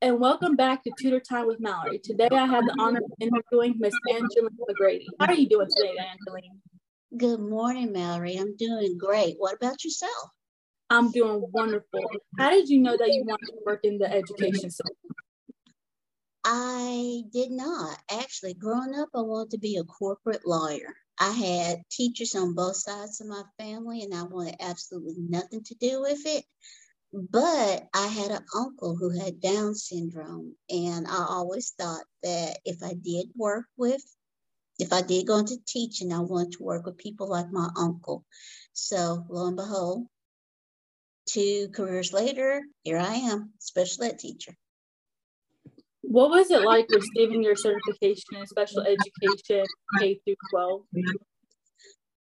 And welcome back to Tutor Time with Mallory. Today I have the honor of interviewing Miss Angeline McGrady. How are you doing today, Angeline? Good morning, Mallory. I'm doing great. What about yourself? I'm doing wonderful. How did you know that you wanted to work in the education system? I did not. Actually, growing up, I wanted to be a corporate lawyer. I had teachers on both sides of my family, and I wanted absolutely nothing to do with it. But I had an uncle who had Down syndrome, and I always thought that if I did work with, if I did go into teaching, I wanted to work with people like my uncle. So lo and behold, two careers later, here I am, special ed teacher. What was it like receiving your certification in special education K through 12?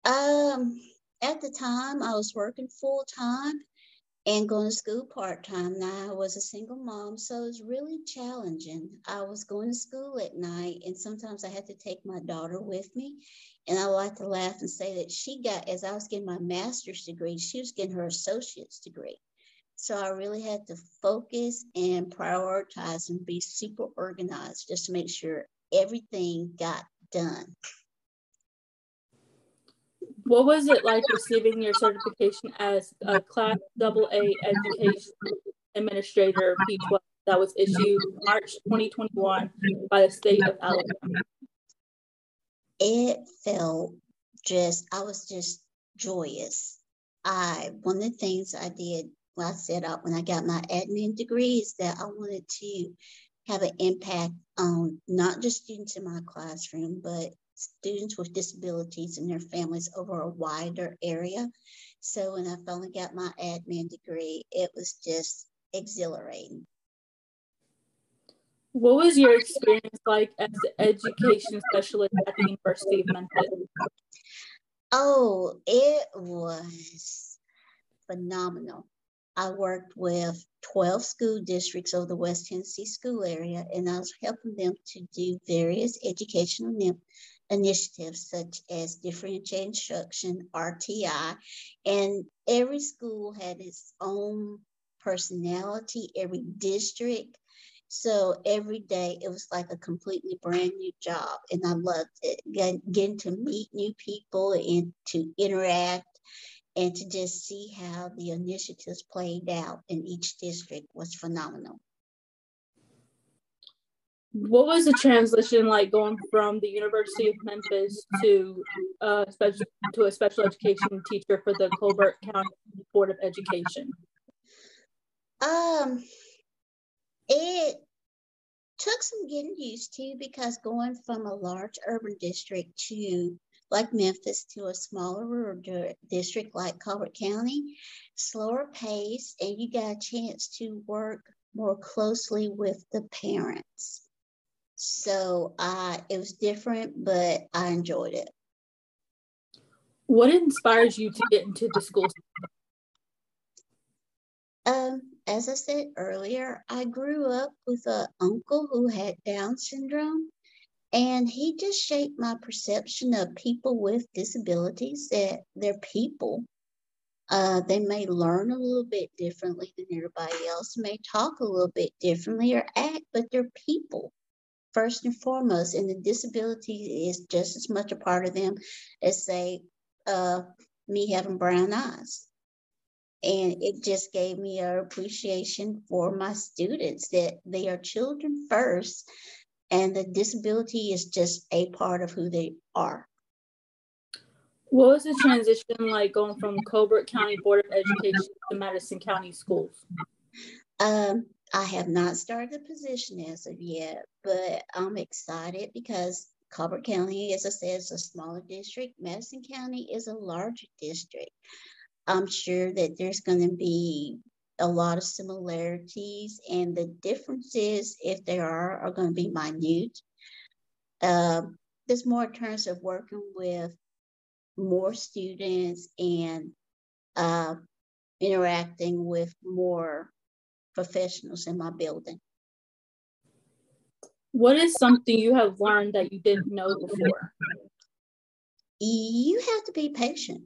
Um, at the time, I was working full time and going to school part time. Now I was a single mom, so it was really challenging. I was going to school at night, and sometimes I had to take my daughter with me. And I like to laugh and say that she got, as I was getting my master's degree, she was getting her associate's degree. So I really had to focus and prioritize and be super organized just to make sure everything got done. What was it like receiving your certification as a Class AA Education Administrator P12 that was issued March 2021 by the state of Alabama? It felt just, I was just joyous. I, one of the things I did when I set up when I got my admin degree is that I wanted to have an impact on not just students in my classroom, but students with disabilities and their families over a wider area. So when I finally got my admin degree, it was just exhilarating. What was your experience like as an education specialist at the University of Memphis? Oh, it was phenomenal. I worked with 12 school districts of the West Tennessee school area, and I was helping them to do various educational initiatives such as differentiated instruction, RTI, and every school had its own personality, every district. So every day it was like a completely brand new job, and I loved it. Getting to meet new people and to interact and to just see how the initiatives played out in each district was phenomenal what was the transition like going from the University of Memphis to uh, special to a special education teacher for the Colbert County Board of Education? Um, it took some getting used to because going from a large urban district to like Memphis to a smaller rural district like Colbert County, slower pace, and you got a chance to work more closely with the parents. So uh, it was different, but I enjoyed it. What inspires you to get into the school? Um, as I said earlier, I grew up with an uncle who had Down syndrome, and he just shaped my perception of people with disabilities that they're people. Uh, they may learn a little bit differently than everybody else, may talk a little bit differently or act, but they're people first and foremost, and the disability is just as much a part of them as, say, uh, me having brown eyes. And it just gave me an appreciation for my students that they are children first, and the disability is just a part of who they are. What was the transition like going from Colbert County Board of Education to Madison County Schools? Um, I have not started the position as of yet, but I'm excited because Colbert County, as I said, is a smaller district. Madison County is a larger district. I'm sure that there's going to be a lot of similarities, and the differences, if there are, are going to be minute. Uh, there's more in terms of working with more students and uh, interacting with more professionals in my building. What is something you have learned that you didn't know before? You have to be patient,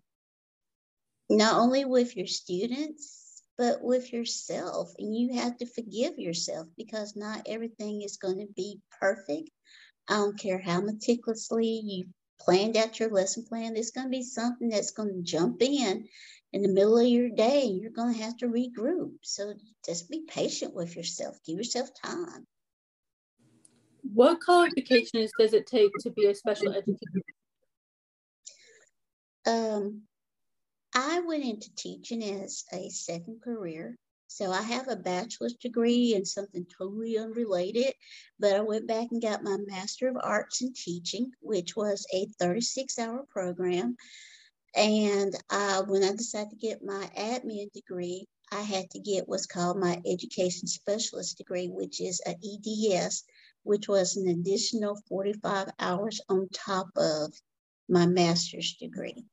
not only with your students, but with yourself. And you have to forgive yourself because not everything is going to be perfect. I don't care how meticulously you planned out your lesson plan. There's going to be something that's going to jump in in the middle of your day and you're going to have to regroup. So just be patient with yourself. Give yourself time. What qualifications does it take to be a special educator? Um, I went into teaching as a second career. So I have a bachelor's degree in something totally unrelated, but I went back and got my Master of Arts in Teaching, which was a 36 hour program. And uh, when I decided to get my admin degree, I had to get what's called my Education Specialist degree, which is an EDS, which was an additional 45 hours on top of my master's degree.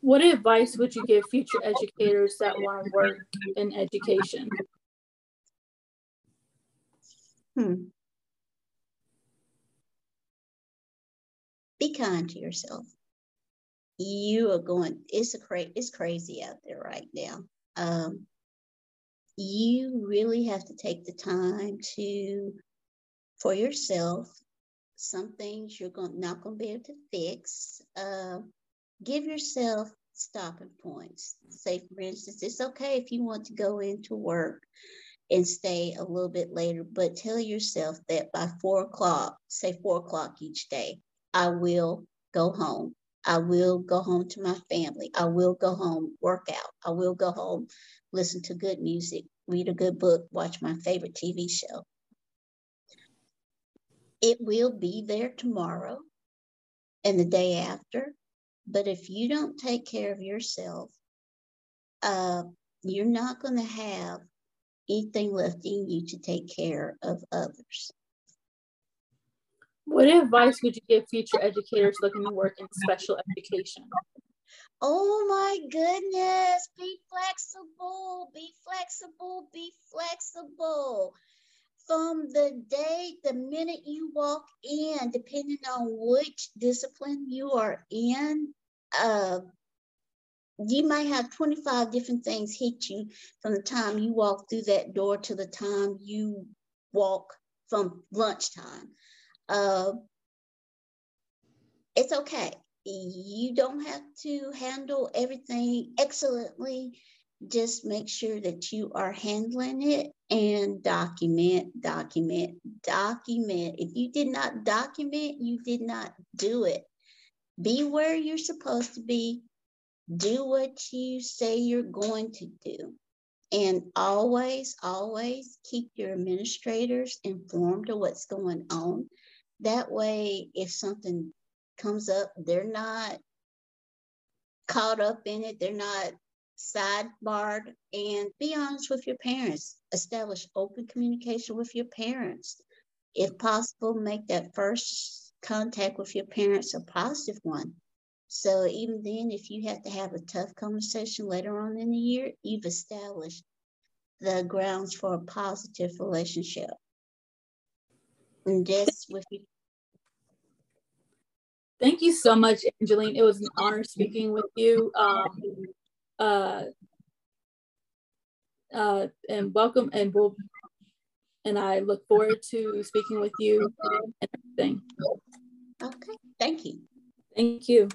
What advice would you give future educators that want to work in education? Hmm. Be kind to yourself. You are going. It's a cra- It's crazy out there right now. Um, you really have to take the time to for yourself. Some things you're going not going to be able to fix. Uh, give yourself stopping points. Say, for instance, it's okay if you want to go into work and stay a little bit later, but tell yourself that by four o'clock, say four o'clock each day, I will go home. I will go home to my family. I will go home, work out. I will go home, listen to good music, read a good book, watch my favorite TV show. It will be there tomorrow and the day after but if you don't take care of yourself, uh, you're not going to have anything left in you to take care of others. What advice would you give future educators looking to work in special education? Oh my goodness, be flexible, be flexible, be flexible from the day, the minute you walk in, depending on which discipline you are in, uh, you might have 25 different things hit you from the time you walk through that door to the time you walk from lunchtime. Uh, it's okay. You don't have to handle everything excellently just make sure that you are handling it and document, document, document. If you did not document, you did not do it. Be where you're supposed to be. Do what you say you're going to do. And always, always keep your administrators informed of what's going on. That way, if something comes up, they're not caught up in it. They're not sidebarred and be honest with your parents. Establish open communication with your parents. If possible, make that first contact with your parents a positive one. So even then, if you have to have a tough conversation later on in the year, you've established the grounds for a positive relationship. And just with you. Thank you so much, Angeline. It was an honor speaking with you. Um, uh, uh, and welcome and we'll and I look forward to speaking with you and everything. Okay, thank you. Thank you.